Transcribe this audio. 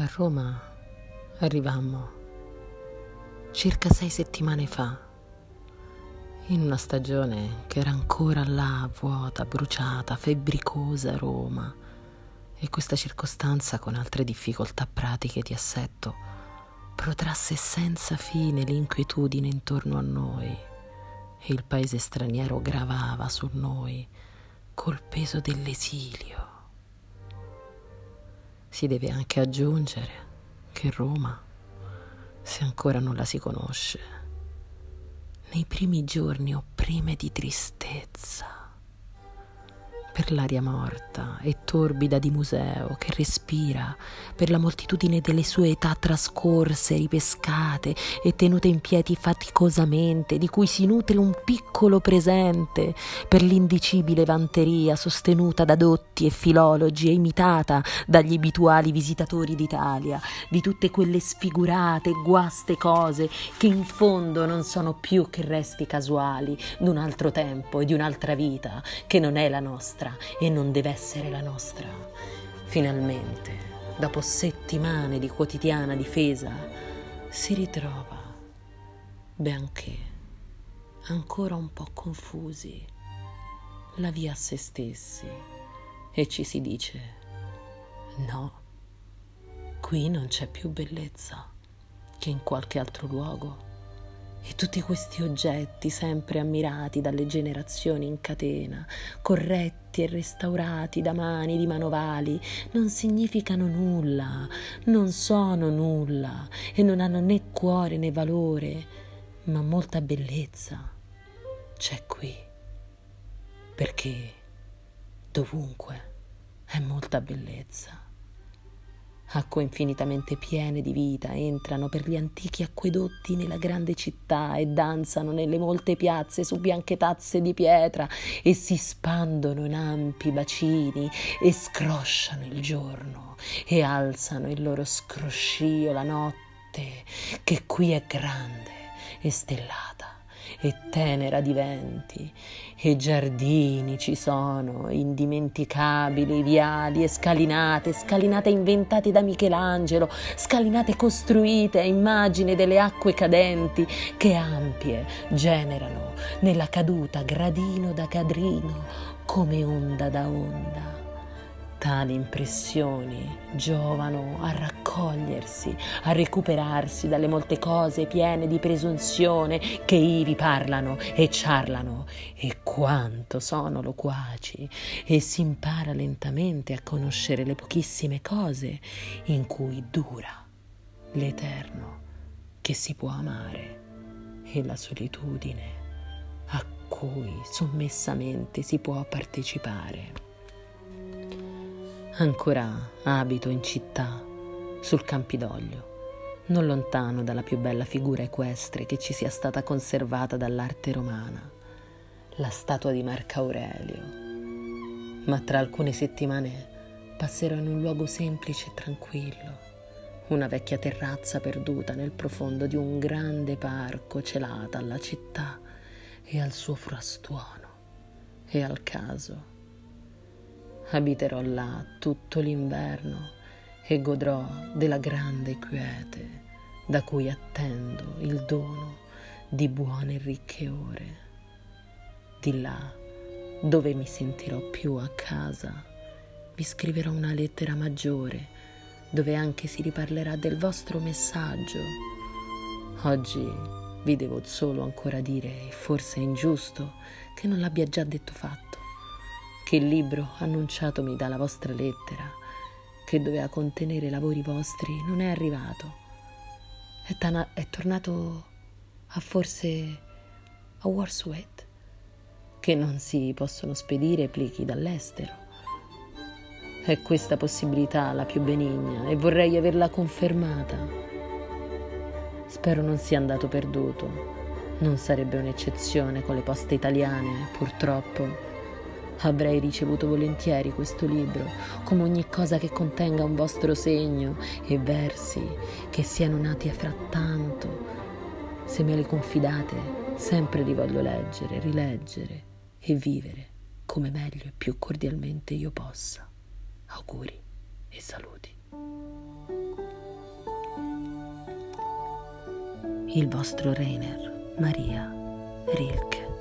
A Roma arrivammo circa sei settimane fa, in una stagione che era ancora là, vuota, bruciata, febbricosa Roma, e questa circostanza con altre difficoltà pratiche di assetto protrasse senza fine l'inquietudine intorno a noi e il paese straniero gravava su noi col peso dell'esilio. Si deve anche aggiungere che Roma, se ancora non la si conosce, nei primi giorni opprime di tristezza per l'aria morta e torbida di museo che respira, per la moltitudine delle sue età trascorse, ripescate e tenute in piedi faticosamente, di cui si nutre un piccolo presente, per l'indicibile vanteria sostenuta da dotti e filologi e imitata dagli abituali visitatori d'Italia, di tutte quelle sfigurate guaste cose che in fondo non sono più che resti casuali d'un altro tempo e di un'altra vita che non è la nostra nostra e non deve essere la nostra. Finalmente, dopo settimane di quotidiana difesa, si ritrova, benché ancora un po' confusi, la via a se stessi e ci si dice no, qui non c'è più bellezza che in qualche altro luogo e tutti questi oggetti sempre ammirati dalle generazioni in catena, corretti e restaurati da mani di manovali, non significano nulla, non sono nulla e non hanno né cuore né valore, ma molta bellezza c'è qui, perché dovunque è molta bellezza acque infinitamente piene di vita entrano per gli antichi acquedotti nella grande città e danzano nelle molte piazze su bianche tazze di pietra e si spandono in ampi bacini e scrosciano il giorno e alzano il loro scroscio la notte che qui è grande e stellata e tenera di venti, e giardini ci sono, indimenticabili, viali e scalinate, scalinate inventate da Michelangelo, scalinate costruite a immagine delle acque cadenti che ampie generano nella caduta gradino da cadrino come onda da onda. Tali impressioni giovano a raccogliersi, a recuperarsi dalle molte cose piene di presunzione che ivi parlano e ciarlano e quanto sono loquaci e si impara lentamente a conoscere le pochissime cose in cui dura l'eterno che si può amare e la solitudine a cui sommessamente si può partecipare. Ancora abito in città, sul Campidoglio, non lontano dalla più bella figura equestre che ci sia stata conservata dall'arte romana, la statua di Marco Aurelio. Ma tra alcune settimane passerò in un luogo semplice e tranquillo, una vecchia terrazza perduta nel profondo di un grande parco celata alla città e al suo frastuono e al caso abiterò là tutto l'inverno e godrò della grande quiete da cui attendo il dono di buone e ricche ore. Di là, dove mi sentirò più a casa, vi scriverò una lettera maggiore dove anche si riparlerà del vostro messaggio. Oggi vi devo solo ancora dire, e forse è ingiusto, che non l'abbia già detto fatto che il libro annunciatomi dalla vostra lettera, che doveva contenere lavori vostri, non è arrivato. È, tana- è tornato a forse a Warswet, che non si possono spedire plichi dall'estero. È questa possibilità la più benigna e vorrei averla confermata. Spero non sia andato perduto. Non sarebbe un'eccezione con le poste italiane, purtroppo. Avrei ricevuto volentieri questo libro, come ogni cosa che contenga un vostro segno e versi che siano nati a frattanto. Se me li confidate, sempre li voglio leggere, rileggere e vivere come meglio e più cordialmente io possa. Auguri e saluti. Il vostro Rainer Maria Rilke.